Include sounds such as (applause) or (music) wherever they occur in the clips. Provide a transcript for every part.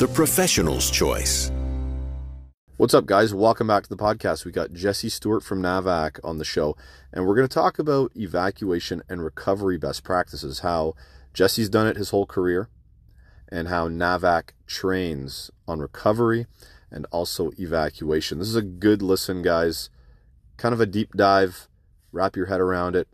the professional's choice. What's up, guys? Welcome back to the podcast. We got Jesse Stewart from NAVAC on the show, and we're going to talk about evacuation and recovery best practices, how Jesse's done it his whole career, and how NAVAC trains on recovery and also evacuation. This is a good listen, guys. Kind of a deep dive. Wrap your head around it.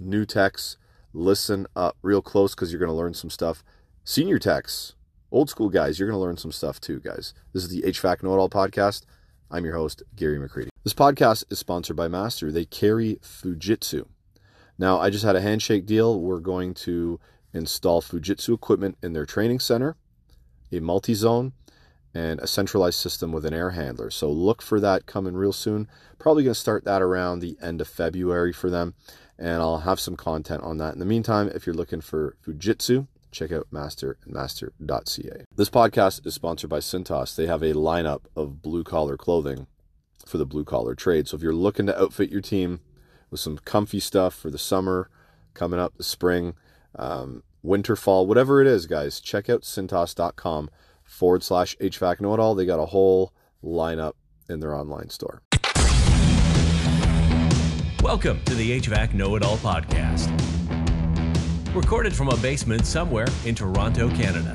New techs, listen up real close because you're going to learn some stuff. Senior techs, old school guys, you're going to learn some stuff too, guys. This is the HVAC Know It All podcast. I'm your host, Gary McCreadie. This podcast is sponsored by Master. They carry Fujitsu. Now, I just had a handshake deal. We're going to install Fujitsu equipment in their training center, a multi zone, and a centralized system with an air handler. So look for that coming real soon. Probably going to start that around the end of February for them, and I'll have some content on that. In the meantime, if you're looking for Fujitsu, check out master and master.ca. This podcast is sponsored by Cintas. They have a lineup of blue collar clothing for the blue collar trade. So if you're looking to outfit your team with some comfy stuff for the summer coming up, the spring, um, winter, fall, whatever it is, guys, check out cintas.com forward slash HVAC know it all. They got a whole lineup in their online store. Welcome to the HVAC Know It All podcast. Recorded from a basement somewhere in Toronto, Canada.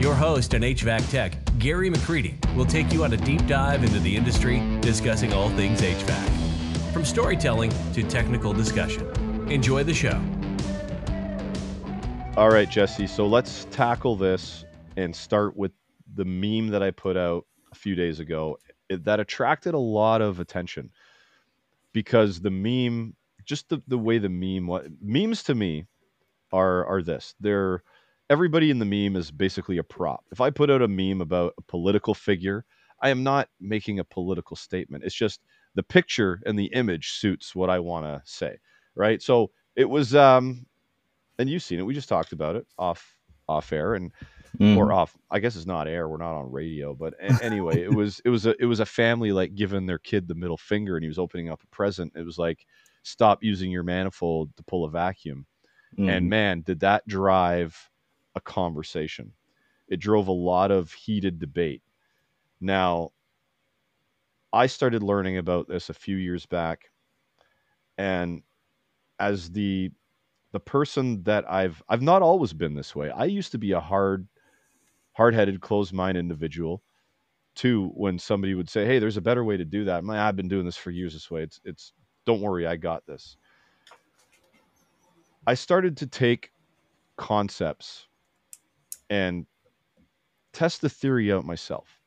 Your host and HVAC tech, Gary McCreadie, will take you on a deep dive into the industry, discussing all things HVAC. From storytelling to technical discussion. Enjoy the show. All right, Jesse. So let's tackle this and start with the meme that I put out a few days ago that attracted a lot of attention because the meme, just the, the way the meme, what memes to me are are this. They're everybody in the meme is basically a prop. If I put out a meme about a political figure, I am not making a political statement. It's just the picture and the image suits what I want to say, right? So it was, um, and you've seen it. We just talked about it off off air, and mm. or off. I guess it's not air. We're not on radio, but (laughs) anyway, it was it was a it was a family like giving their kid the middle finger, and he was opening up a present. It was like, stop using your manifold to pull a vacuum, mm. and man, did that drive a conversation. It drove a lot of heated debate. Now, I started learning about this a few years back, and as the the person that I've I've not always been this way. I used to be a hard hard-headed, closed-minded individual. Two, when somebody would say, "Hey, there's a better way to do that," My, I've been doing this for years this way. It's it's don't worry, I got this. I started to take concepts and test the theory out myself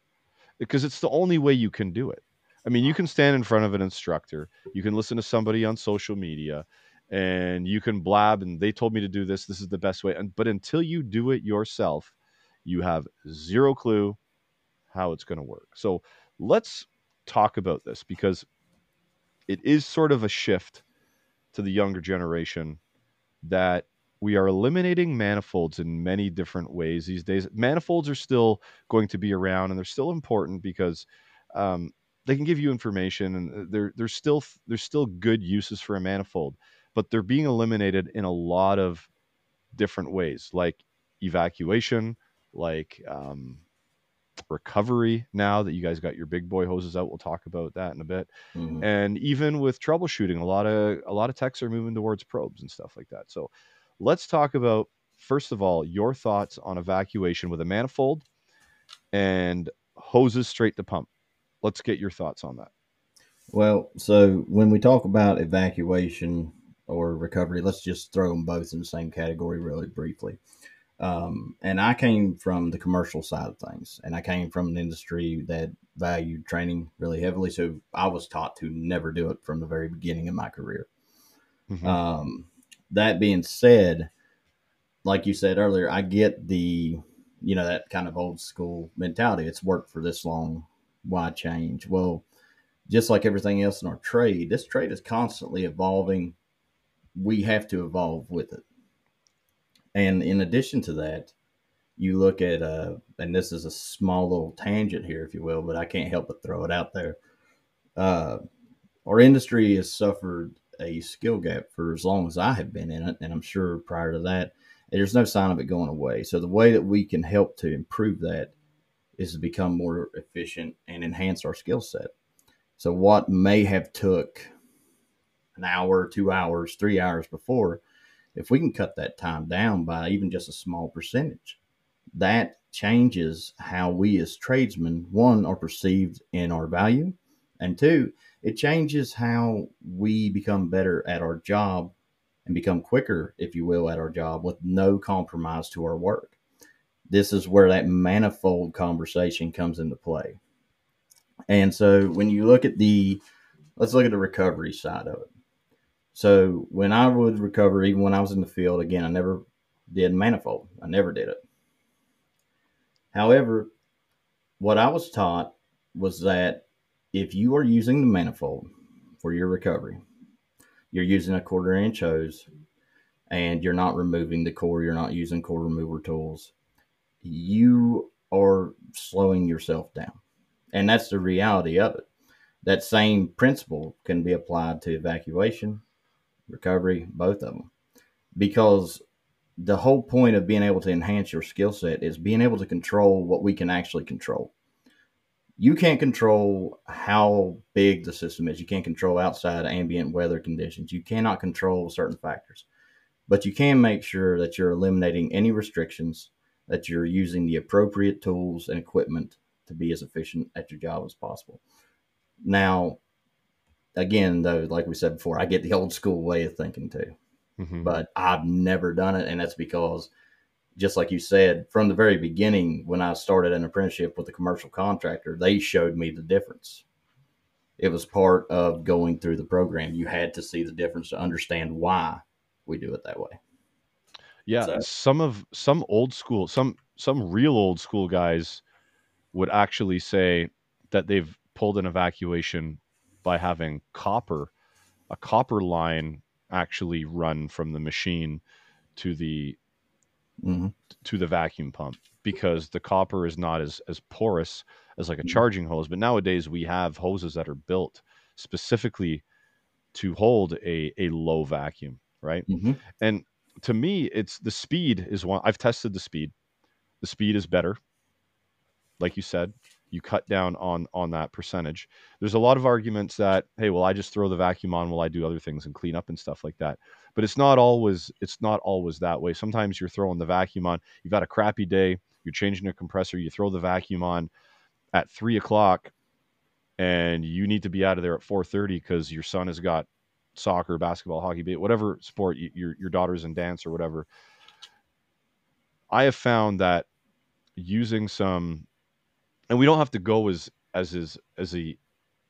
because it's the only way you can do it. I mean, you can stand in front of an instructor, you can listen to somebody on social media, and you can blab and they told me to do this, this is the best way. And but until you do it yourself, you have zero clue how it's going to work. So let's talk about this because it is sort of a shift to the younger generation that we are eliminating manifolds in many different ways these days. Manifolds are still going to be around and they're still important because um, they can give you information and they're, they're still there's still good uses for a manifold, but they're being eliminated in a lot of different ways, like evacuation, like um, recovery now that you guys got your big boy hoses out we'll talk about that in a bit. Mm-hmm. and even with troubleshooting a lot of a lot of techs are moving towards probes and stuff like that. So let's talk about first of all your thoughts on evacuation with a manifold and hoses straight to pump. Let's get your thoughts on that. Well so when we talk about evacuation or recovery let's just throw them both in the same category really briefly um, and I came from the commercial side of things, and I came from an industry that valued training really heavily. So I was taught to never do it from the very beginning of my career. Mm-hmm. Um, that being said, like you said earlier, I get the you know, that kind of old school mentality. It's worked for this long. Why change? Well, just like everything else in our trade, this trade is constantly evolving. We have to evolve with it. And in addition to that, you look at, uh, and this is a small little tangent here, if you will, but I can't help but throw it out there. Uh, our industry has suffered a skill gap for as long as I have been in it, and I'm sure prior to that, there's no sign of it going away. So the way that we can help to improve that is to become more efficient and enhance our skill set. So what may have took an hour, two hours, three hours before, if we can cut that time down by even just a small percentage, that changes how we as tradesmen, one, are perceived in our value, and two, it changes how we become better at our job and become quicker, if you will, at our job with no compromise to our work. This is where that manifold conversation comes into play. And so when you look at the, let's look at the recovery side of it. So when I would recover, even when I was in the field, again, I never did manifold. I never did it. However, what I was taught was that if you are using the manifold for your recovery, you're using a quarter inch hose and you're not removing the core, you're not using core remover tools, you are slowing yourself down. And that's the reality of it. That same principle can be applied to evacuation, recovery, both of them. Because the whole point of being able to enhance your skill set is being able to control what we can actually control. You can't control how big the system is. You can't control outside ambient weather conditions. You cannot control certain factors. But you can make sure that you're eliminating any restrictions, that you're using the appropriate tools and equipment to be as efficient at your job as possible. Now, again, though, like we said before, I get the old school way of thinking too mm-hmm. but I've never done it. And that's because, just like you said, from the very beginning, when I started an apprenticeship with a commercial contractor, they showed me the difference. It was part of going through the program. You had to see the difference to understand why we do it that way. Yeah, so, some of some old school, some some real old school guys would actually say that they've pulled an evacuation by having copper, a copper line actually run from the machine to the mm-hmm. to the vacuum pump because the copper is not as as porous as like a mm-hmm. charging hose. But nowadays we have hoses that are built specifically to hold a a low vacuum, right? Mm-hmm. And to me, it's the speed is one. I've tested the speed. The speed is better, like you said you cut down on on that percentage. There's a lot of arguments that hey, well, I just throw the vacuum on while I do other things and clean up and stuff like that. But it's not always it's not always that way. Sometimes you're throwing the vacuum on. You've had a crappy day. You're changing a compressor. You throw the vacuum on at three o'clock, and you need to be out of there at four thirty because your son has got soccer, basketball, hockey, whatever sport your your daughter's in dance or whatever. I have found that using some and we don't have to go as as as as a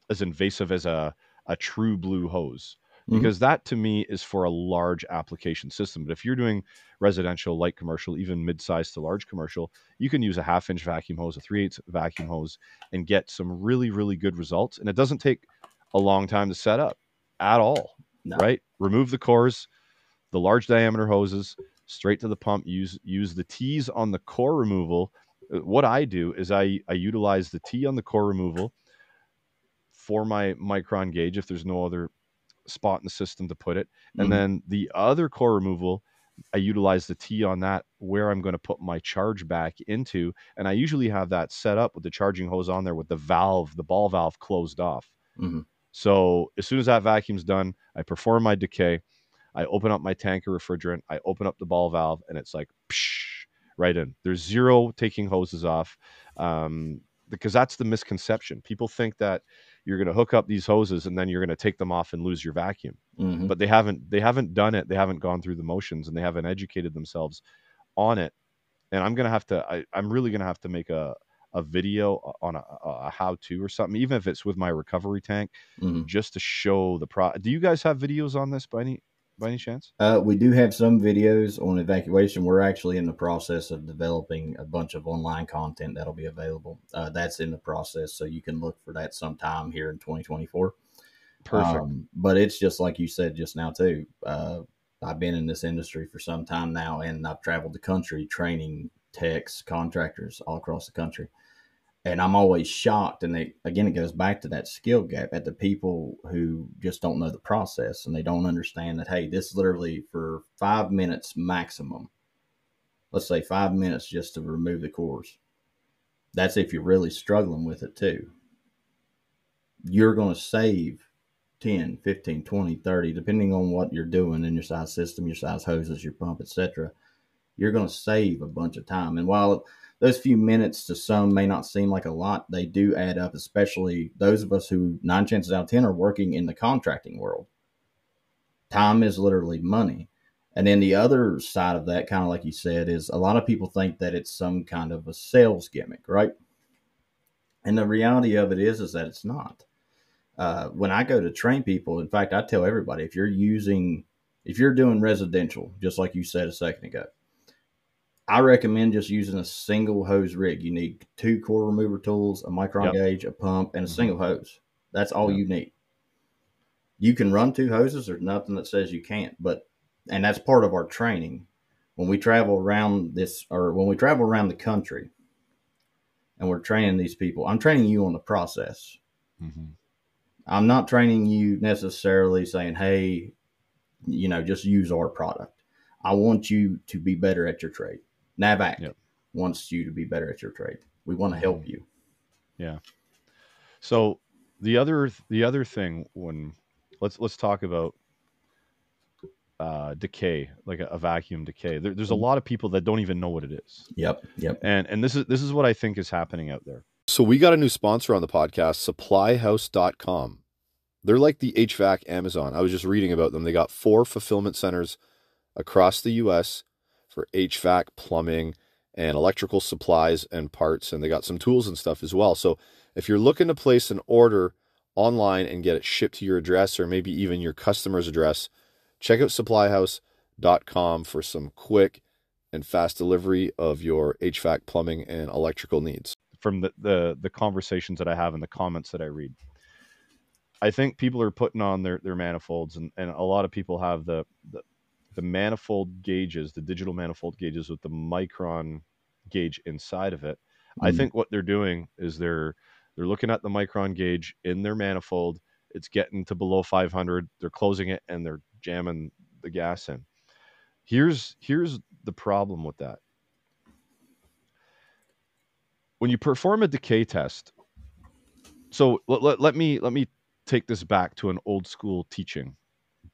as invasive as a a true blue hose mm-hmm. because mm-hmm. that to me is for a large application system. But if you're doing residential, light commercial, even mid-sized to large commercial, you can use a half-inch vacuum hose, a three-eighths vacuum hose, and get some really, really good results. And it doesn't take a long time to set up at all, no. right? Remove the cores, the large diameter hoses, straight to the pump. Use use the T's on the core removal what I do is I, I utilize the T on the core removal for my micron gauge if there's no other spot in the system to put it. And mm-hmm. then the other core removal, I utilize the T on that where I'm going to put my charge back into. And I usually have that set up with the charging hose on there with the valve, the ball valve closed off. Mm-hmm. So as soon as that vacuum's done, I perform my decay. I open up my tank of refrigerant. I open up the ball valve, and it's like, psh, right in. There's zero taking hoses off um, because that's the misconception. People think that you're going to hook up these hoses and then you're going to take them off and lose your vacuum. Mm-hmm. But they haven't they haven't done it. They haven't gone through the motions and they haven't educated themselves on it. And I'm going to have to I, I'm really going to have to make a a video on a, a how to or something, even if it's with my recovery tank, mm-hmm. just to show the pro. Do you guys have videos on this by any by any chance? Uh, we do have some videos on evacuation. We're actually in the process of developing a bunch of online content that'll be available. Uh, that's in the process, so you can look for that sometime here in 2024. Perfect. Um, but it's just like you said just now too. Uh, I've been in this industry for some time now, and I've traveled the country training techs, contractors all across the country and I'm always shocked. And they, again, it goes back to that skill gap at the people who just don't know the process and they don't understand that, hey, this literally for five minutes maximum, let's say five minutes just to remove the cores. That's if you're really struggling with it too. You're going to save 10, 15, 20, 30, depending on what you're doing in your size system, your size hoses, your pump, etc. You're going to save a bunch of time. And while those few minutes to some may not seem like a lot, they do add up, especially those of us who nine chances out of 10 are working in the contracting world. Time is literally money. And then the other side of that, kind of like you said, is a lot of people think that it's some kind of a sales gimmick, right? And the reality of it is, is that it's not. Uh, when I go to train people, in fact, I tell everybody if you're using, if you're doing residential, just like you said a second ago, I recommend just using a single hose rig. You need two core remover tools, a micron yep. gauge, a pump, and a mm-hmm. single hose. That's all yep. you need. You can run two hoses. There's nothing that says you can't, but and that's part of our training. When we travel around this, or when we travel around the country, and we're training these people, I'm training you on the process. Mm-hmm. I'm not training you necessarily saying, "Hey, you know, just use our product." I want you to be better at your trade. NAVAC yep. wants you to be better at your trade. We want to help you. Yeah. So the other the other thing when let's let's talk about uh, decay, like a, a vacuum decay. There, there's a mm-hmm. lot of people that don't even know what it is. Yep. Yep. And and this is this is what I think is happening out there. So we got a new sponsor on the podcast, supplyhouse.com. They're like the HVAC Amazon. I was just reading about them. They got four fulfillment centers across the US for HVAC, plumbing, and electrical supplies and parts. And they got some tools and stuff as well. So if you're looking to place an order online and get it shipped to your address or maybe even your customer's address, check out supplyhouse.com for some quick and fast delivery of your HVAC, plumbing, and electrical needs. From the, the, the conversations that I have and the comments that I read, I think people are putting on their, their manifolds, and, and a lot of people have the, the the manifold gauges, the digital manifold gauges with the micron gauge inside of it. Mm-hmm. I think what they're doing is they're they're looking at the micron gauge in their manifold. It's getting to below 500. They're closing it and they're jamming the gas in. Here's here's the problem with that. When you perform a decay test, so let, let, let me let me take this back to an old school teaching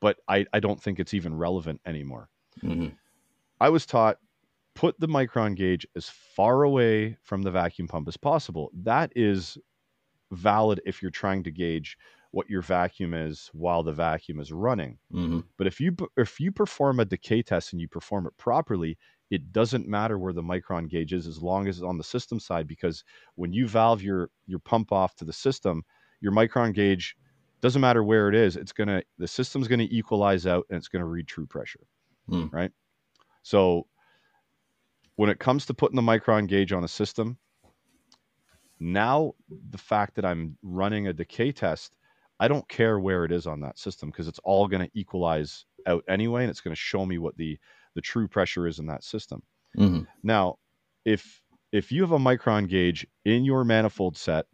but I, I don't think it's even relevant anymore. Mm-hmm. I was taught put the micron gauge as far away from the vacuum pump as possible. That is valid if you're trying to gauge what your vacuum is while the vacuum is running. Mm-hmm. But if you if you perform a decay test and you perform it properly, it doesn't matter where the micron gauge is as long as it's on the system side because when you valve your your pump off to the system, your micron gauge doesn't matter where it is it's going to the system's going to equalize out and it's going to read true pressure mm. right so when it comes to putting the micron gauge on a system now the fact that i'm running a decay test i don't care where it is on that system because it's all going to equalize out anyway and it's going to show me what the the true pressure is in that system mm-hmm. now if if you have a micron gauge in your manifold set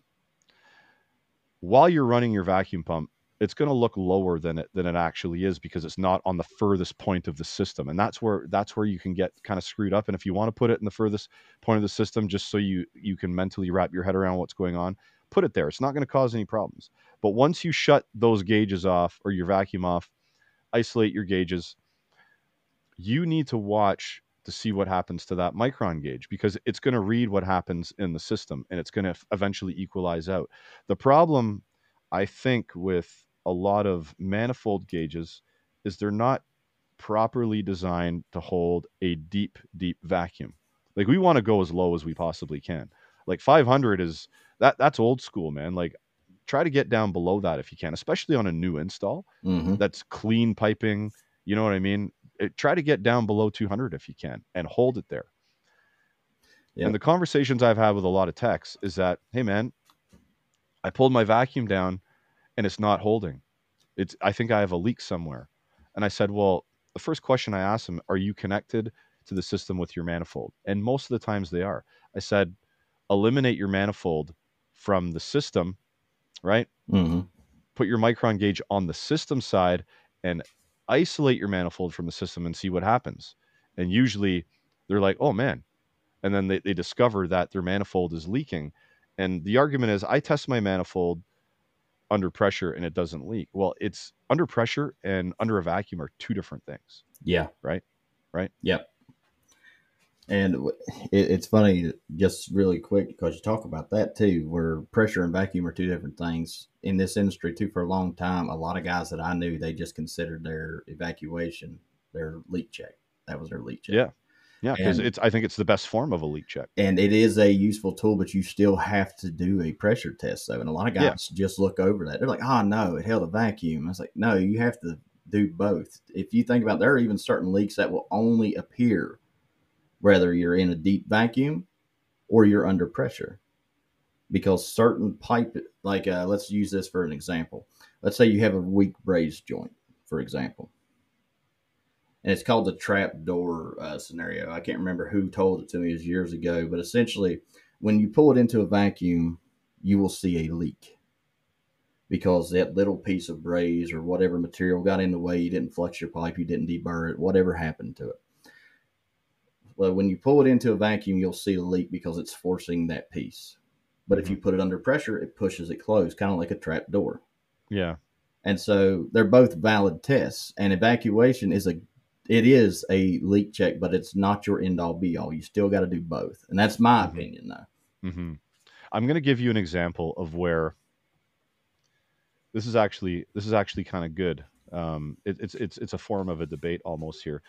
while you're running your vacuum pump, it's going to look lower than it than it actually is because it's not on the furthest point of the system. And that's where that's where you can get kind of screwed up. And if you want to put it in the furthest point of the system just so you you can mentally wrap your head around what's going on put it there. It's not going to cause any problems. But once you shut those gauges off or your vacuum off isolate your gauges you need to watch to see what happens to that micron gauge because it's going to read what happens in the system and it's going to eventually equalize out. The problem, I think, with a lot of manifold gauges is they're not properly designed to hold a deep, deep vacuum. Like we want to go as low as we possibly can. Like 500 is that that's old school, man. Like try to get down below that if you can, especially on a new install mm-hmm. that's clean piping You know what I mean? It, try to get down below 200 if you can and hold it there. Yeah. And the conversations I've had with a lot of techs is that, hey man, I pulled my vacuum down and it's not holding. It's I think I have a leak somewhere. And I said, well, the first question I asked them, are you connected to the system with your manifold? And most of the times they are. I said, eliminate your manifold from the system, right? hmm Put your micron gauge on the system side and isolate your manifold from the system and see what happens. And usually they're like, oh man. And then they, they discover that their manifold is leaking. And the argument is, I test my manifold under pressure and it doesn't leak. Well, it's under pressure and under a vacuum are two different things. Yeah. Right? Right? Yep. And it, it's funny, just really quick, because you talk about that too, where pressure and vacuum are two different things. In this industry, too, for a long time, a lot of guys that I knew, they just considered their evacuation their leak check. That was their leak check. Yeah. Yeah. Because it's I think it's the best form of a leak check. And it is a useful tool, but you still have to do a pressure test, though. And a lot of guys Yeah. just look over that. They're like, oh, no, it held a vacuum. I was like, no, you have to do both. If you think about there are even certain leaks that will only appear whether you're in a deep vacuum or you're under pressure. Because certain pipe, like uh, let's use this for an example. Let's say you have a weak braze joint, for example. And it's called the trap door uh, scenario. I can't remember who told it to me, it was years ago. But essentially, when you pull it into a vacuum, you will see a leak because that little piece of braze or whatever material got in the way. You didn't flex your pipe, you didn't deburr it, whatever happened to it. Well, when you pull it into a vacuum, you'll see a leak because it's forcing that piece. But if you put it under pressure, it pushes it closed, kind of like a trap door. Yeah. And so they're both valid tests. And evacuation is a it is a leak check, but it's not your end all be all. You still got to do both. And that's my Mhm. opinion though. Mm-hmm. I'm going to give you an example of where this is actually this is actually kind of good. Um, it, it's it's it's a form of a debate almost here.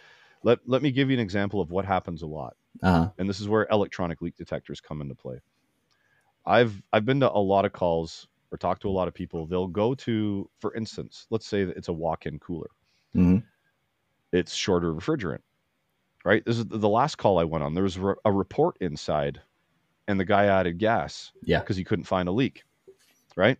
Let let me give you an example of what happens a lot, Uh and this is where electronic leak detectors come into play. I've I've been to a lot of calls or talked to a lot of people. They'll go to, for instance, let's say that it's a walk-in cooler. hmm It's shorter refrigerant, right? This is the last call I went on. There was a report inside, and the guy added gas Yeah. because he couldn't find a leak, right?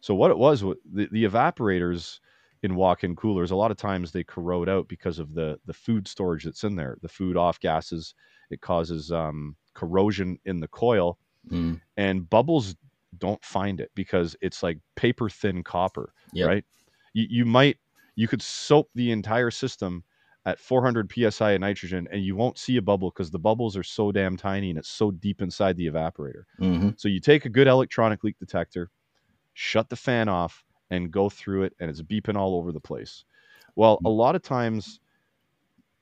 So what it was, the, the evaporators in walk-in coolers, a lot of times they corrode out because of the the food storage that's in there. The food off gases, it causes um, corrosion in the coil, mm and bubbles don't find it because it's like paper thin copper, Yep. right? You, you might you could soap the entire system at 400 psi of nitrogen and you won't see a bubble because the bubbles are so damn tiny and it's so deep inside the evaporator. hmm So you take a good electronic leak detector, shut the fan off, and go through it, and it's beeping all over the place. Well, mm. a lot of times,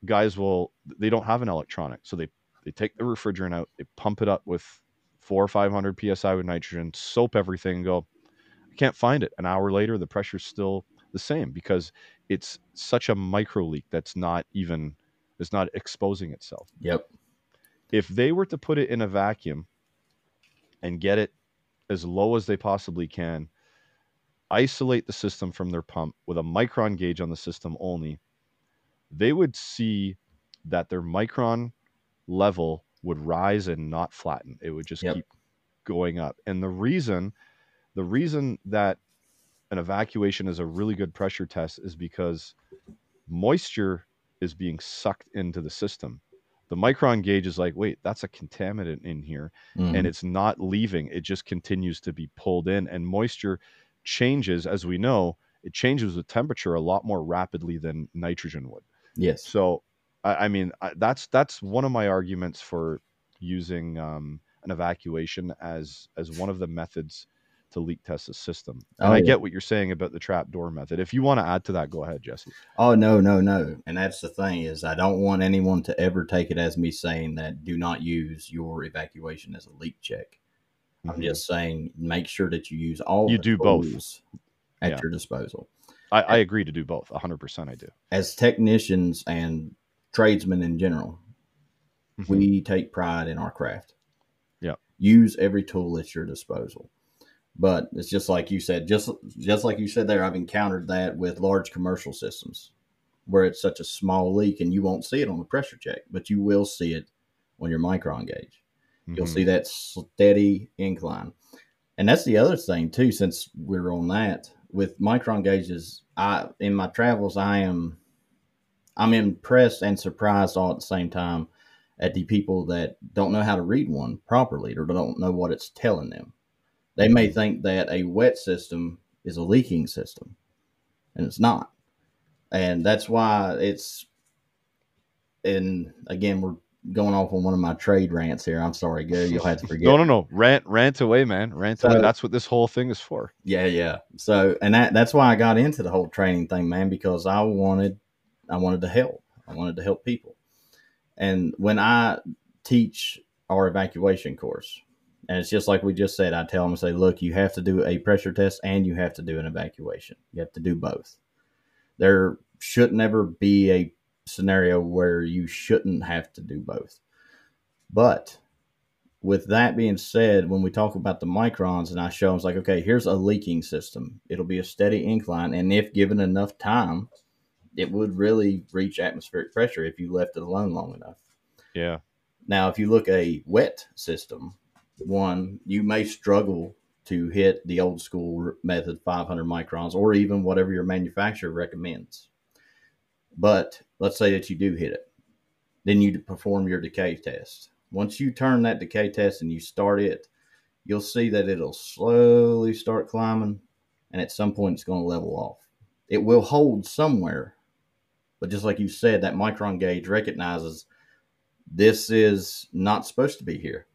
guys will they don't have an electronic, so they they take the refrigerant out, they pump it up with four or five hundred psi with nitrogen, soap everything, and go. I can't find it. An hour later, the pressure's still the same because it's such a micro leak that's not even it's not exposing itself Yep. if they were to put it in a vacuum and get it as low as they possibly can, isolate the system from their pump with a micron gauge on the system only, they would see that their micron level would rise and not flatten. It would just Yep. keep going up. And the reason the reason that an evacuation is a really good pressure test is because moisture is being sucked into the system. The micron gauge is like, wait, that's a contaminant in here, Mhm. and it's not leaving. It just continues to be pulled in, and moisture changes, as we know, it changes with temperature a lot more rapidly than nitrogen would. yes. So, I, I mean, I, that's that's one of my arguments for using um, an evacuation as as one of the methods to leak test the system. And Oh, I yeah. get what you're saying about the trap door method. If you want to add to that, go ahead, Jesse. Oh no, no, no. And that's the thing is I don't want anyone to ever take it as me saying that do not use your evacuation as a leak check. I'm Mhm. just saying make sure that you use all You the do both. at Yeah. your disposal. I, I agree to do both. 100% I do. As technicians and tradesmen in general, Mhm. we take pride in our craft. Yeah. Use every tool at your disposal. But it's just like you said, just just like you said there, I've encountered that with large commercial systems where it's such a small leak and you won't see it on the pressure check, but you will see it on your micron gauge. Mm-hmm. You'll see that steady incline. And that's the other thing too, since we're on that with micron gauges, I in my travels I am I'm impressed and surprised all at the same time at the people that don't know how to read one properly or don't know what it's telling them. They may mm-hmm. think that a wet system is a leaking system, and it's not. And that's why it's. And again, we're going off on one of my trade rants here. I'm sorry, Gary. You'll have to forget. no, no, no. Rant, rant away, man. Rant so, away. That's what this whole thing is for. Yeah, yeah. So, and that that's why I got into the whole training thing, man, because I wanted, I wanted to help. I wanted to help people. And when I teach our evacuation course, and it's just like we just said, I tell them, say, look, you have to do a pressure test and you have to do an evacuation. You have to do both. There should never be a scenario where you shouldn't have to do both. But with that being said, when we talk about the microns and I show them, it's like, okay, here's a leaking system. It'll be a steady incline. And if given enough time, it would really reach atmospheric pressure if you left it alone long enough. Yeah. Now, if you look a wet system, one, you may struggle to hit the old school method 500 microns or even whatever your manufacturer recommends. But let's say that you do hit it. Then you perform your decay test. Once you turn that decay test and you start it, you'll see that it'll slowly start climbing and at some point it's going to level off. It will hold somewhere but just like you said, that micron gauge recognizes this is not supposed to be here.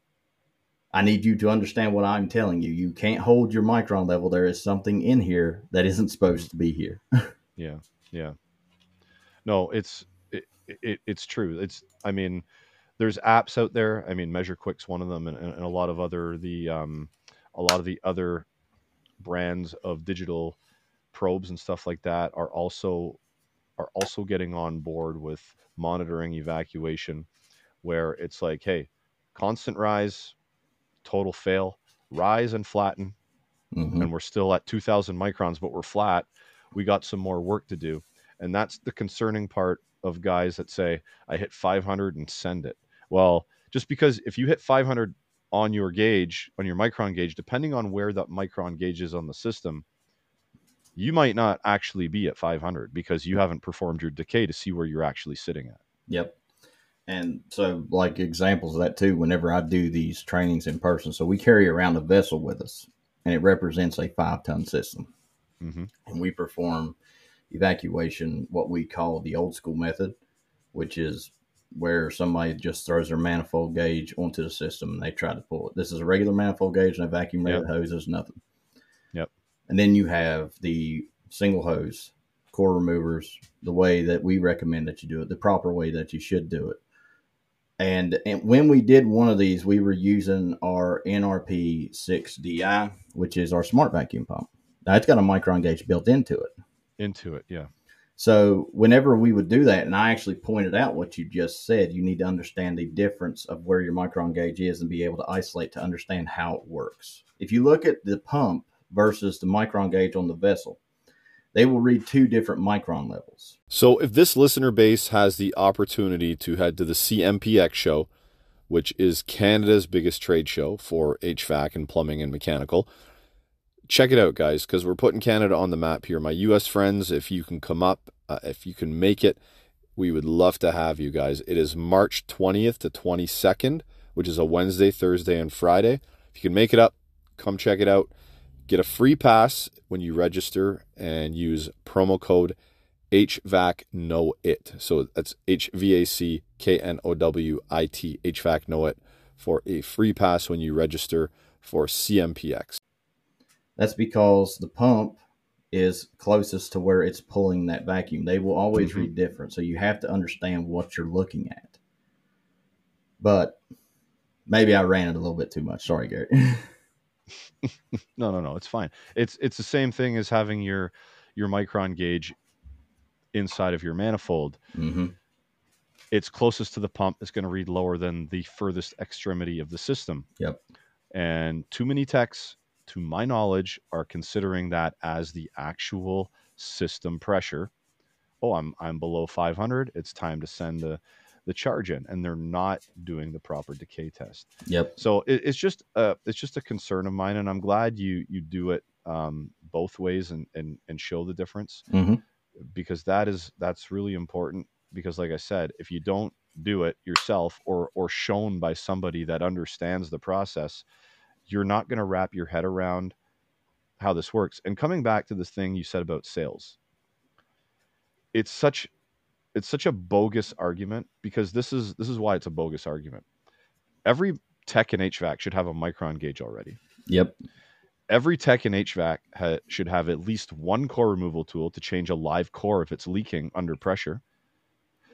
I need you to understand what I'm telling you. You can't hold your micron level. There is something in here that isn't supposed to be here. (laughs) yeah, yeah. No, it's it, it, it's true. It's I mean, there's apps out there. I mean, MeasureQuick's one of them, and, and a lot of other the um, a lot of the other brands of digital probes and stuff like that are also are also getting on board with monitoring evacuation, where it's like, hey, constant rise, total fail, rise and flatten, mm-hmm. and we're still at 2,000 microns, but we're flat. We got some more work to do, and that's the concerning part of guys that say, I hit 500 and send it. Well, just because if you hit 500 on your gauge, on your micron gauge, depending on where that micron gauge is on the system, you might not actually be at 500 because you haven't performed your decay to see where you're actually sitting at. Yep. And so, like examples of that too, whenever I do these trainings in person, so we carry around a vessel with us and it represents a five ton system. Mm-hmm. And we perform evacuation, what we call the old school method, which is where somebody just throws their manifold gauge onto the system and they try to pull it. This is a regular manifold gauge and a vacuum rated yep. hose is nothing. Yep. And then you have the single hose core removers, the way that we recommend that you do it, the proper way that you should do it. And, and when we did one of these, we were using our NRP 6DI, which is our smart vacuum pump. Now it's got a micron gauge built into it. Into it, yeah. So whenever we would do that, and I actually pointed out what you just said, you need to understand the difference of where your micron gauge is and be able to isolate to understand how it works. If you look at the pump versus the micron gauge on the vessel. They will read two different micron levels. So, if this listener base has the opportunity to head to the CMPX show, which is Canada's biggest trade show for HVAC and plumbing and mechanical, check it out, guys, because we're putting Canada on the map here. My US friends, if you can come up, uh, if you can make it, we would love to have you guys. It is March 20th to 22nd, which is a Wednesday, Thursday, and Friday. If you can make it up, come check it out. Get a free pass when you register and use promo code HVAC Know It. So that's H V A C K N O W I T, HVAC Know It, for a free pass when you register for CMPX. That's because the pump is closest to where it's pulling that vacuum. They will always mm-hmm. read different. So you have to understand what you're looking at. But maybe I ran it a little bit too much. Sorry, Gary. (laughs) (laughs) no, no, no. It's fine. It's it's the same thing as having your your micron gauge inside of your manifold. Mm-hmm. It's closest to the pump. It's going to read lower than the furthest extremity of the system. Yep. And too many techs, to my knowledge, are considering that as the actual system pressure oh, I'm I'm below 500. It's time to send the the charge in, and they're not doing the proper decay test. Yep. So it, it's just a it's just a concern of mine, and I'm glad you you do it um, both ways and and and show the difference hmm because that is that's really important. Because like I said, if you don't do it yourself or or shown by somebody that understands the process, you're not going to wrap your head around how this works. And coming back to this thing you said about sales, it's such it's such a bogus argument because this is this is why it's a bogus argument. Every tech in HVAC should have a micron gauge already. Yep. Every tech in HVAC ha- should have at least one core removal tool to change a live core if it's leaking under pressure.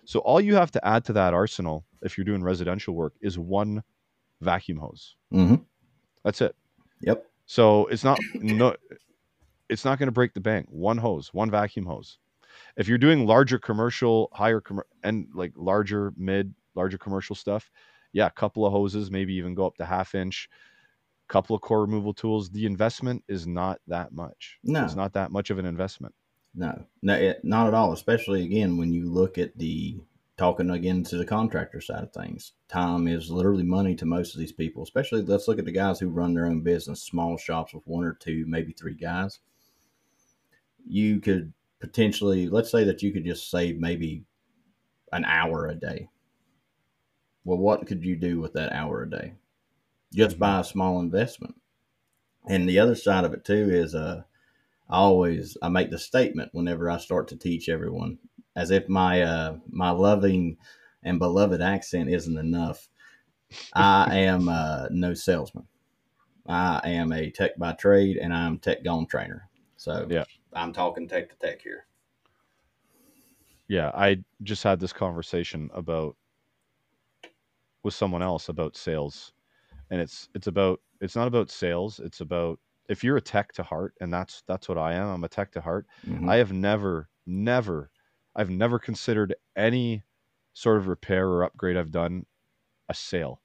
So all you have to add to that arsenal if you're doing residential work is one vacuum hose. hmm That's it. Yep. So it's not no it's not going to break the bank. One hose, one vacuum hose. If you're doing larger commercial, higher commer- and like larger mid, larger commercial stuff, yeah, a couple of hoses, maybe even go up to half inch, couple of core removal tools. The investment is not that much. No. It's not that much of an investment. No, no, it, not at all. Especially again when you look at the talking again to the contractor side of things. Time is literally money to most of these people. Especially let's look at the guys who run their own business, small shops with one or two, maybe three guys. You could potentially, let's say that you could just save maybe an hour a day. Well, what could you do with that hour a day? Just buy a small investment. And the other side of it too is uh I always I make the statement whenever I start to teach everyone, as if my uh, my loving and beloved accent isn't enough. I am uh, no salesman. I am a tech by trade, and I'm tech gone trainer. So Yeah. I'm talking tech to tech here. Yeah, I just had this conversation about with someone else about sales. And it's it's about it's not about sales, it's about if you're a tech to heart and that's that's what I am, I'm a tech to heart. Mhm. I have never never I've never considered any sort of repair or upgrade I've done a sale.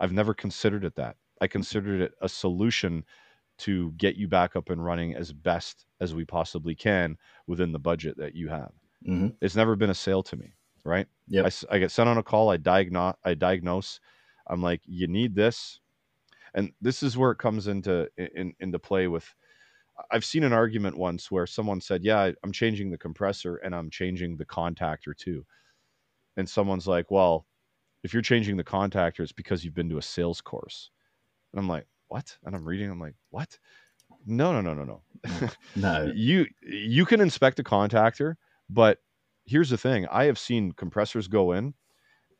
I've never considered it that. I considered it a solution to get you back up and running as best as we possibly can within the budget that you have. Mhm. It's never been a sale to me, right? Yep. I, get sent on a call. I diagnose. I diagnose. I'm like, you need this, and this is where it comes into in, into play with. I've seen an argument once where someone said, "Yeah, I'm changing the compressor and I'm changing the contactor too," and someone's like, "Well, if you're changing the contactor, it's because you've been to a sales course," and I'm like, "What?" And I'm reading. I'm like, "What?" No, no, no, no, no. Mm, (laughs) no. you you can inspect a contactor but here's the thing i have seen compressors go in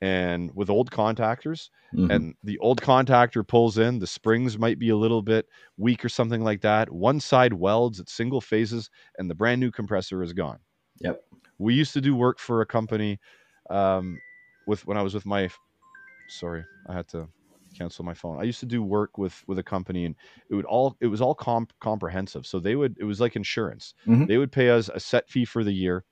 and with old contactors Mhm. and the old contactor pulls in the springs might be a little bit weak or something like that one side welds at single phases and the brand new compressor is gone Yep. we used to do work for a company um, with when i was with my sorry i had to cancel my phone i used to do work with with a company and it would all it was all comp- comprehensive so they would it was like insurance Mhm. they would pay us a set fee for the year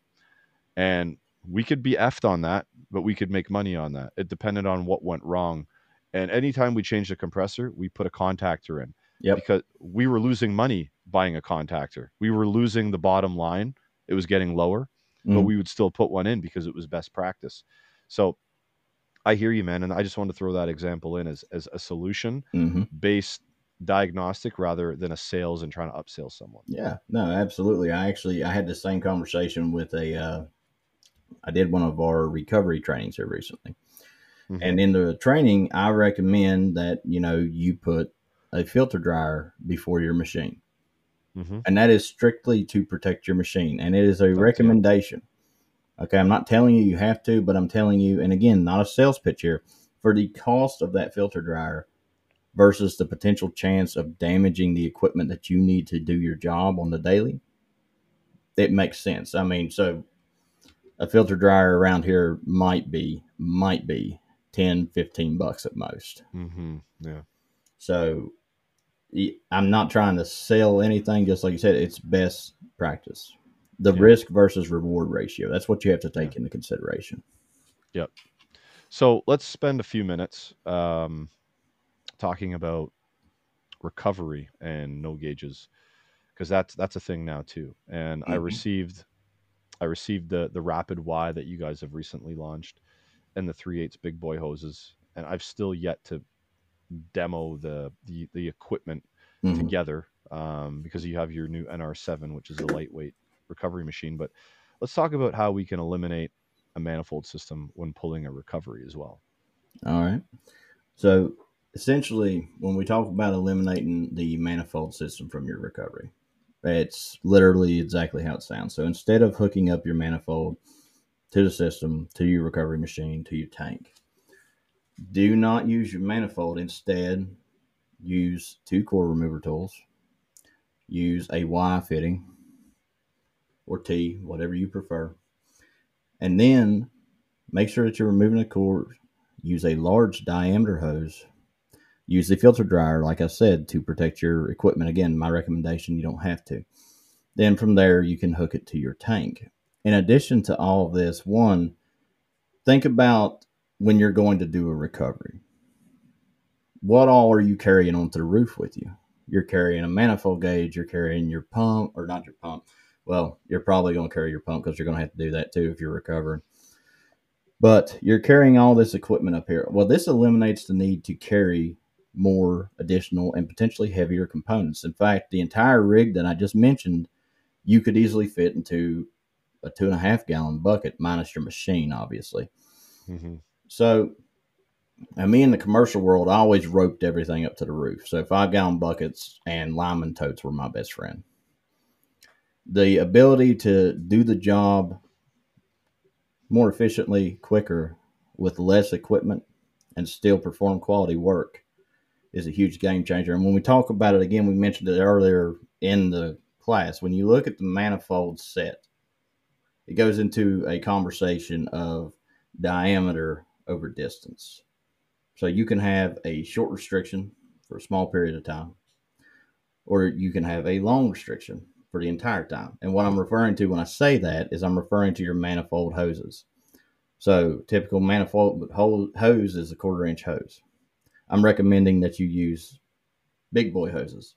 and we could be effed on that but we could make money on that it depended on what went wrong and anytime we changed a compressor we put a contactor in Yep. because we were losing money buying a contactor we were losing the bottom line it was getting lower but Mhm. we would still put one in because it was best practice so i hear you man and i just wanted to throw that example in as, as a solution Mhm. based diagnostic rather than a sales and trying to upsell someone Yeah, no, absolutely. I actually I had the same conversation with a uh, I did one of our recovery trainings here recently. Mhm. And in the training, I recommend that, you know, you put a filter dryer before your machine. Mm-hmm. And that is strictly to protect your machine. And it is a yeah. recommendation. Okay, I'm not telling you you have to, but I'm telling you, and again, not a sales pitch here, for the cost of that filter dryer versus the potential chance of damaging the equipment that you need to do your job on the daily, it makes sense. I mean, so a filter dryer around here might be might be 10 15 bucks at most mm-hmm. yeah so i'm not trying to sell anything just like you said it's best practice the Yeah. risk versus reward ratio that's what you have to take into consideration Yep. So let's spend a few minutes um, talking about recovery and no gauges, because that's that's a thing now too. And I Mhm. received I received the the Rapid Y that you guys have recently launched, and the 3 8 big boy hoses, and I've still yet to demo the the, the equipment mm-hmm. together um, because you have your new NR7, which is a lightweight recovery machine. But let's talk about how we can eliminate a manifold system when pulling a recovery as well. All right. So essentially, when we talk about eliminating the manifold system from your recovery, it's literally exactly how it sounds. So instead of hooking up your manifold to the system, to your recovery machine, to your tank, do not use your manifold. Instead, use two core remover tools. Use a Y fitting or T, whatever you prefer. And then make sure that you're removing the core. Use a large diameter hose Use the filter dryer, like I said, to protect your equipment. Again, my recommendation, you don't have to. Then from there, you can hook it to your tank. In addition to all of this, one, think about when you're going to do a recovery. What all are you carrying onto the roof with you? You're carrying a manifold gauge, you're carrying your pump, or not your pump. Well, you're probably going to carry your pump because you're going to have to do that too if you're recovering. But you're carrying all this equipment up here. Well, this eliminates the need to carry more additional and potentially heavier components. In fact, the entire rig that I just mentioned, you could easily fit into a two and a half gallon bucket, minus your machine, obviously. Mm-hmm. So, and me in the commercial world, I always roped everything up to the roof. So, five gallon buckets and lineman totes were my best friend. The ability to do the job more efficiently, quicker, with less equipment, and still perform quality work is a huge game changer. And when we talk about it again, we mentioned it earlier in the class. When you look at the manifold set, it goes into a conversation of diameter over distance. So you can have a short restriction for a small period of time, or you can have a long restriction for the entire time. And what I'm referring to when I say that is I'm referring to your manifold hoses. So typical manifold hose is a quarter inch hose. I'm recommending that you use big boy hoses.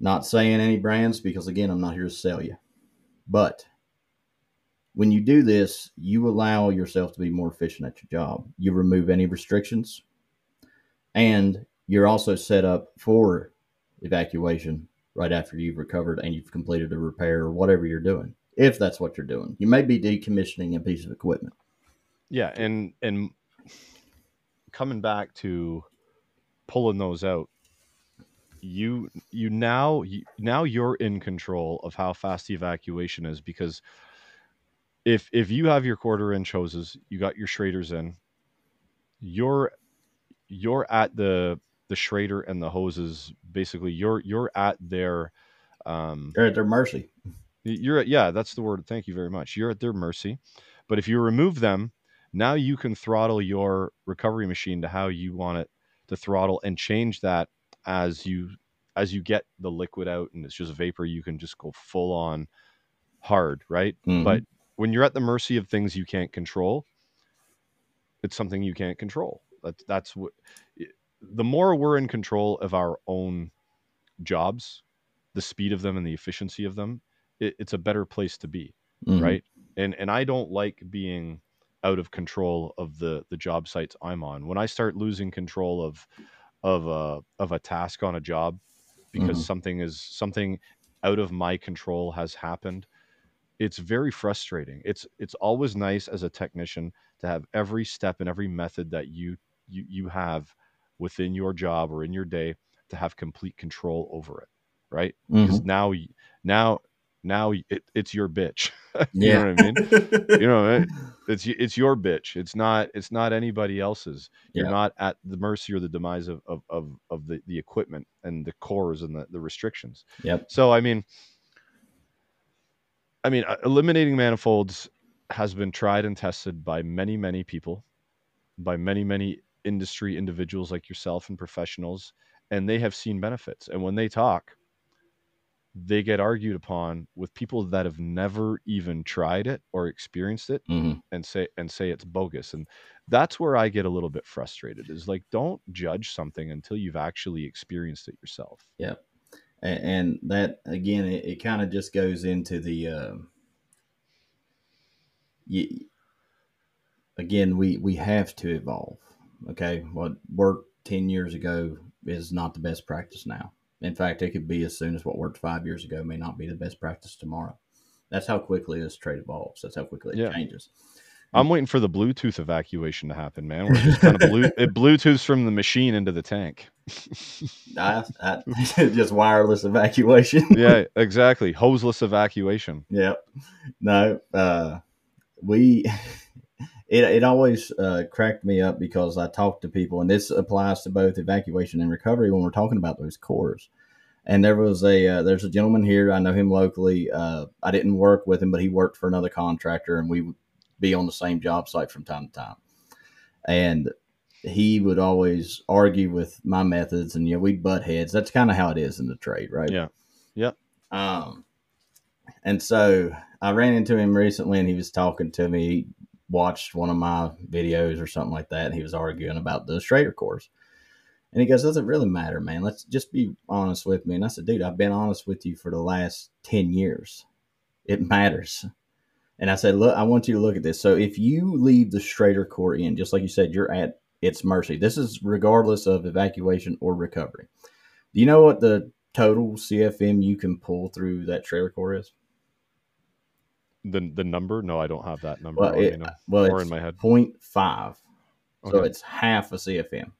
Not saying any brands because, again, I'm not here to sell you. But when you do this, you allow yourself to be more efficient at your job. You remove any restrictions, and you're also set up for evacuation right after you've recovered and you've completed a repair or whatever you're doing. If that's what you're doing, you may be decommissioning a piece of equipment. Yeah, and and coming back to pulling those out you you now you, now you're in control of how fast the evacuation is because if if you have your quarter inch hoses you got your schraders in you're you're at the the schrader and the hoses basically you're you're at their um you're at their mercy. you're at yeah that's the word. Thank you very much. You're at their mercy. But if you remove them now you can throttle your recovery machine to how you want it the throttle and change that as you as you get the liquid out and it's just vapor you can just go full on hard right mm-hmm. but when you're at the mercy of things you can't control it's something you can't control that's that's what the more we're in control of our own jobs the speed of them and the efficiency of them it, it's a better place to be mm-hmm. right and and i don't like being out of control of the the job sites I'm on. When I start losing control of of a of a task on a job because mm-hmm. something is something out of my control has happened, it's very frustrating. It's it's always nice as a technician to have every step and every method that you you you have within your job or in your day to have complete control over it, right? Mm-hmm. Because now now now it, it's your bitch. (laughs) you yeah. know what I mean? you know, (laughs) it's it's your bitch. It's not it's not anybody else's. You're yeah. not at the mercy or the demise of of of, of the, the equipment and the cores and the, the restrictions. Yep. So I mean I mean uh, eliminating manifolds has been tried and tested by many many people, by many many industry individuals like yourself and professionals and they have seen benefits. And when they talk, they get argued upon with people that have never even tried it or experienced it mm-hmm. and say and say it's bogus and that's where i get a little bit frustrated is like don't judge something until you've actually experienced it yourself yeah and, and that again it, it kind of just goes into the uh, you, again, we we have to evolve. Okay, what worked ten years ago is not the best practice now. In fact, it could be as soon as what worked five years ago may not be the best practice tomorrow. That's how quickly this trade evolves. That's how quickly it Yeah. changes. I'm waiting for the Bluetooth evacuation to happen, man. We're just kind of blue, (laughs) it Bluetooths from the machine into the tank. I, I, (laughs) just wireless evacuation. (laughs) yeah, exactly. Hoseless evacuation. Yep. No, uh, we, it, it always uh, cracked me up because I talk to people, and this applies to both evacuation and recovery when we're talking about those cores. And there was a, uh, there's a gentleman here, I know him locally. Uh, I didn't work with him, but he worked for another contractor, and we would be on the same job site from time to time. And he would always argue with my methods, and, you know, we'd butt heads. That's kind of how it is in the trade, right? Yeah. Yep. Um, and so I ran into him recently and he was talking to me. He watched one of my videos or something like that. And he was arguing about the Schrader cores. And he goes, Does it really matter, man? Let's just be honest with me. And I said, Dude, I've been honest with you for the last 10 years. It matters. And I said, Look, I want you to look at this. So if you leave the Schrader core in, just like you said, you're at its mercy. This is regardless of evacuation or recovery. Do you know what the total CFM you can pull through that Schrader core is? The the number? No, I don't have that number. Well, it, well or in my head. 0.5. So it's half a CFM.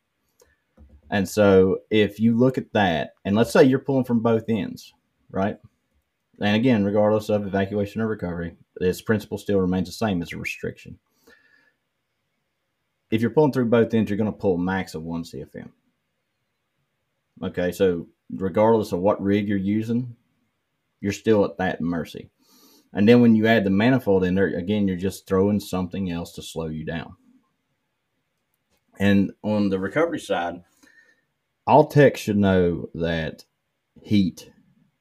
And so if you look at that, and let's say you're pulling from both ends, right? And again, regardless of evacuation or recovery, its principle still remains the same as a restriction. If you're pulling through both ends, you're going to pull max of one CFM. Okay, so regardless of what rig you're using, you're still at that mercy. And then when you add the manifold in there, again, you're just throwing something else to slow you down. And on the recovery side, all techs should know that heat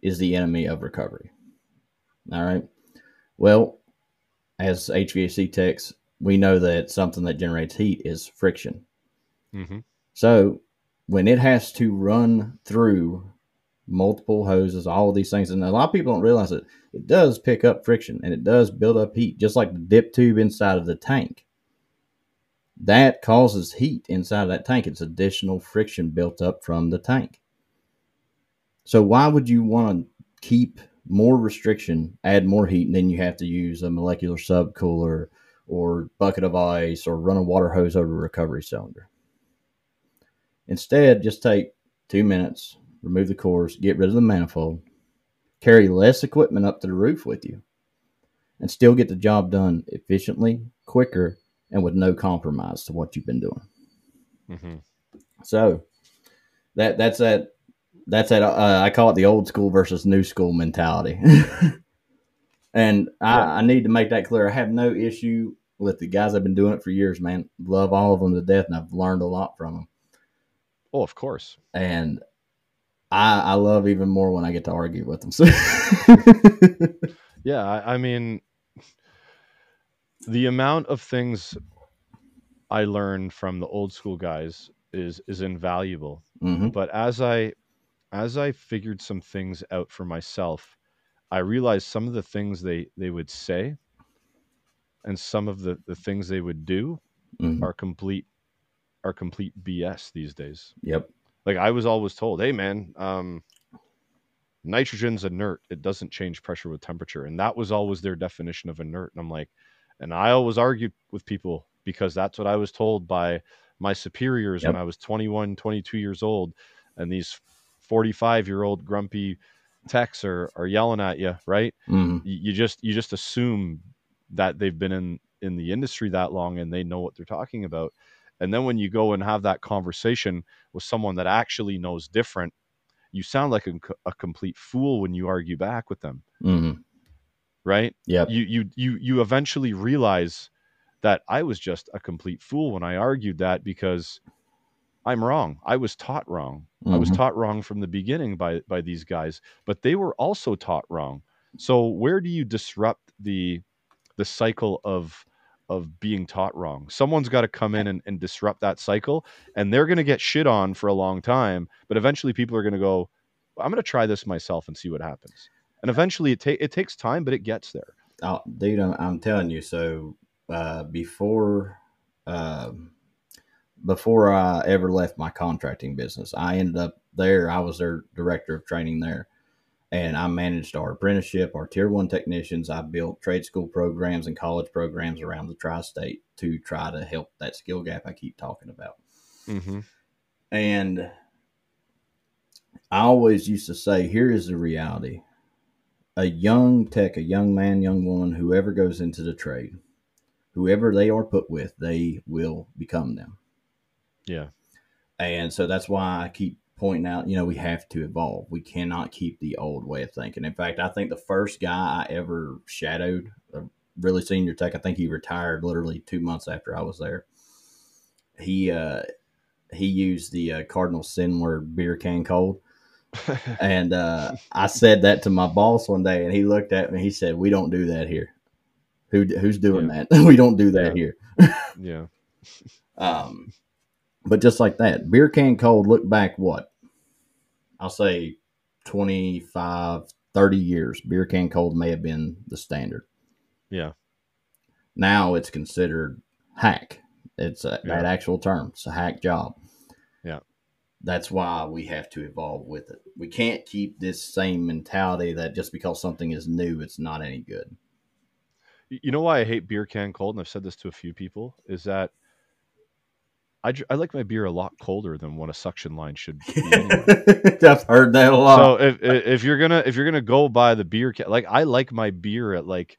is the enemy of recovery. All right. Well, as HVAC techs, we know that something that generates heat is friction. hmm So when it has to run through multiple hoses, all of these things, and a lot of people don't realize it, it does pick up friction and it does build up heat, just like the dip tube inside of the tank. That causes heat inside of that tank. It's additional friction built up from the tank. So why would you want to keep more restriction, add more heat, and then you have to use a molecular subcooler or bucket of ice or run a water hose over a recovery cylinder? Instead, just take two minutes, remove the cores, get rid of the manifold, carry less equipment up to the roof with you, and still get the job done efficiently, quicker, and with no compromise to what you've been doing. Mm-hmm. So that that's that that's that uh, I call it the old school versus new school mentality. (laughs) and I, Yeah. I need to make that clear. I have no issue with the guys I've been doing it for years, man. Love all of them to death, and I've learned a lot from them. Oh, of course. and I, I love even more when I get to argue with them. So (laughs) Yeah, I, I mean, the amount of things I learned from the old school guys is is invaluable. Mhm. But as I as I figured some things out for myself, I realized some of the things they they would say and some of the the things they would do Mhm. are complete are complete BS these days. Yep. Like I was always told, "Hey man, um nitrogen's inert. It doesn't change pressure with temperature." And that was always their definition of inert. And I'm like, and I always argued with people because that's what I was told by my superiors when I was 21, 22 years old and these 45-year-old grumpy techs are are yelling at you, right? You, you just you just assume that they've been in in the industry that long and they know what they're talking about and then when you go and have that conversation with someone that actually knows different you sound like a, a complete fool when you argue back with them Mhm. right Yeah. you you you you eventually realize that I was just a complete fool when I argued that because I'm wrong. I was taught wrong. I was Mhm. taught wrong from the beginning by by these guys, but they were also taught wrong. So where do you disrupt the the cycle of of being taught wrong? Someone's got to come in and, and disrupt that cycle, and they're going to get shit on for a long time. But eventually, people are going to go, "I'm going to try this myself and see what happens." And eventually, it ta- it takes time, but it gets there. Oh, dude, I'm, I'm telling you. So uh, before uh, before I ever left my contracting business, I ended up there. I was their director of training there, and I managed our apprenticeship, our tier one technicians. I built trade school programs and college programs around the tri-state to try to help that skill gap I keep talking about. Mm-hmm. And I always used to say, here is the reality. A young tech, a young man, young woman, whoever goes into the trade, whoever they are put with, they will become them. Yeah. And so that's why I keep pointing out, you know, we have to evolve. We cannot keep the old way of thinking. In fact, I think the first guy I ever shadowed, a really senior tech, I think he retired literally two months after I was there. He uh, he used the uh, Cardinal sin word beer can cold. (laughs) and uh, I said that to my boss one day, and he looked at me. He said, "We don't do that here. Who who's doing Yeah. that? (laughs) we don't do that here." yeah. (laughs) Um, but just like that, beer can cold, look back what? I'll say 25, 30 years. Beer can cold may have been the standard. Yeah. Now it's considered hack. It's a, Yeah. that actual term. It's a hack job. Yeah. That's why we have to evolve with it. We can't keep this same mentality that just because something is new, it's not any good. You know why I hate beer can cold, and I've said this to a few people, is that I, I like my beer a lot colder than what a suction line should (laughs) be. Anyway. I've heard that a lot. so if if you're gonna if you're gonna go by the beer can, like I like my beer at like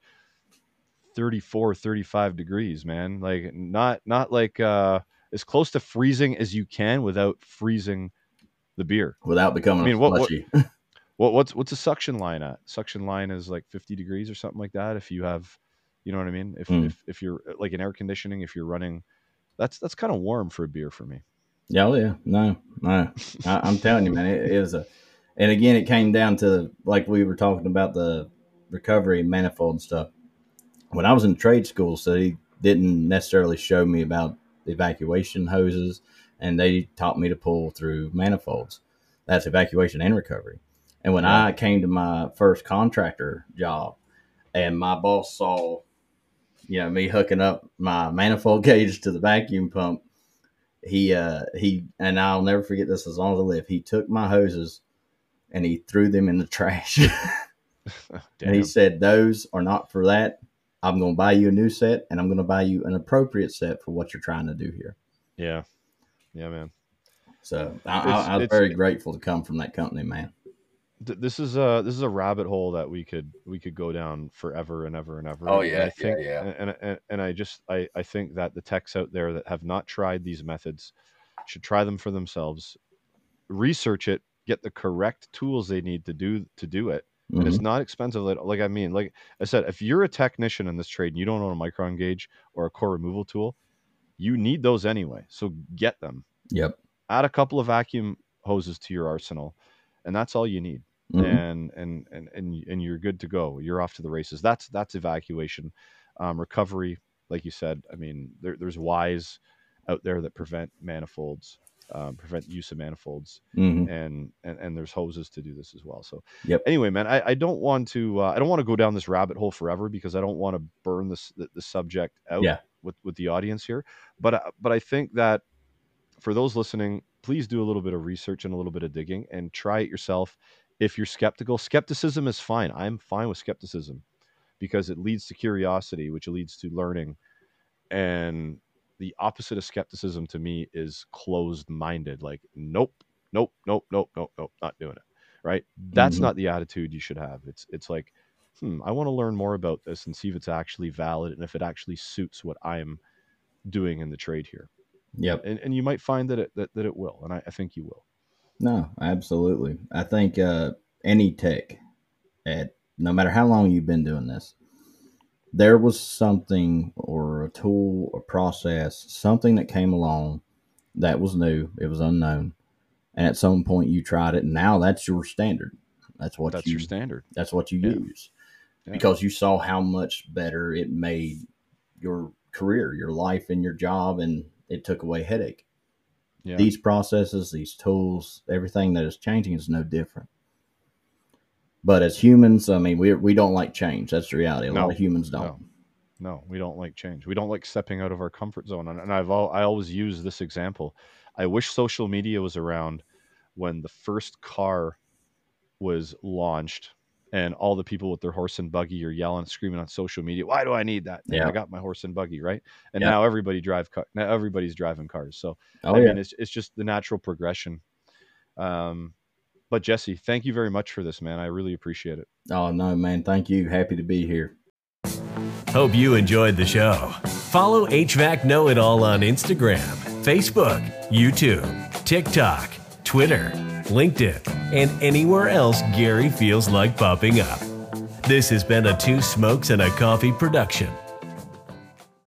34 35 degrees man like not not like uh as close to freezing as you can without freezing the beer Without becoming I mean, what- what- slushy. (laughs) what what's what's a suction line at suction line is like 50 degrees or something like that if you have you know what i mean if Mm. if, if you're like in air conditioning if you're running that's that's kind of warm for a beer for me Yeah, oh yeah, no, no. I, I'm telling you, man, it was a. And again, it came down to like we were talking about the recovery manifold and stuff. When I was in trade school, so they didn't necessarily show me about evacuation hoses, and they taught me to pull through manifolds. That's evacuation and recovery. And when I came to my first contractor job, and my boss saw, you know, me hooking up my manifold (laughs) gauge to the vacuum pump, he uh he and I'll never forget this as long as I live. He took my hoses and he threw them in the trash. (laughs) and he said, Those are not for that. I'm gonna buy you a new set and I'm gonna buy you an appropriate set for what you're trying to do here. yeah yeah man So I, I, I was very grateful to come from that company, man. Th- this is a this is a rabbit hole that we could we could go down forever and ever and ever. Oh, And yeah, I yeah, think, yeah. And, and and I just I I think that the techs out there that have not tried these methods should try them for themselves, research it, get the correct tools they need to do to do it. And Mhm. it's not expensive. Like, like I mean, like I said, if you're a technician in this trade and you don't own a micron gauge or a core removal tool, you need those anyway. So get them. Yep. Add a couple of vacuum hoses to your arsenal, and that's all you need Mhm. and and and and and you're good to go. You're off to the races. That's that's evacuation, um, recovery. Like you said, I mean, there, there's whys out there that prevent manifolds, um, prevent use of manifolds, Mhm. and, and and there's hoses to do this as well. So, Yep. Anyway, man, I, I don't want to uh, I don't want to go down this rabbit hole forever because I don't want to burn this the, the subject out Yeah. with with the audience here. But uh, but I think that for those listening, please do a little bit of research and a little bit of digging and try it yourself. If you're skeptical, skepticism is fine. I'm fine with skepticism because it leads to curiosity, which leads to learning. And the opposite of skepticism to me is closed minded. Like, nope, nope, nope, nope, nope, nope, not doing it. Right? That's Mhm. not the attitude you should have. It's it's like, hmm, I want to learn more about this and see if it's actually valid and if it actually suits what I'm doing in the trade here. Yep. And and you might find that it that, that it will, and I, I think you will. No, absolutely. I think uh, any tech, at no matter how long you've been doing this, there was something or a tool or process, something that came along that was new, it was unknown, and at some point you tried it, and now that's your standard. That's what That's you, your standard. That's what you Yeah. use Yeah. because you saw how much better it made your career, your life, and your job, and it took away headache Yeah. these processes, these tools, everything that is changing is no different. But as humans, I mean, we we don't like change. That's the reality. A No, lot of humans don't. no. No, we don't like change. We don't like stepping out of our comfort zone. And, and I've all, I always use this example. I wish social media was around when the first car was launched and all the people with their horse and buggy are yelling, screaming on social media, "Why do I need that? Yeah. I got my horse and buggy, right?" And Yeah. now everybody drive car. Now everybody's driving cars. So Oh I yeah. mean, it's it's just the natural progression. Um, but Jesse, thank you very much for this, man. I really appreciate it. oh no, man. Thank you. Happy to be here. Hope you enjoyed the show. Follow HVAC Know It All on Instagram, Facebook, YouTube, TikTok, Twitter, LinkedIn, and anywhere else Gary feels like popping up. This has been a Two Smokes and a Coffee production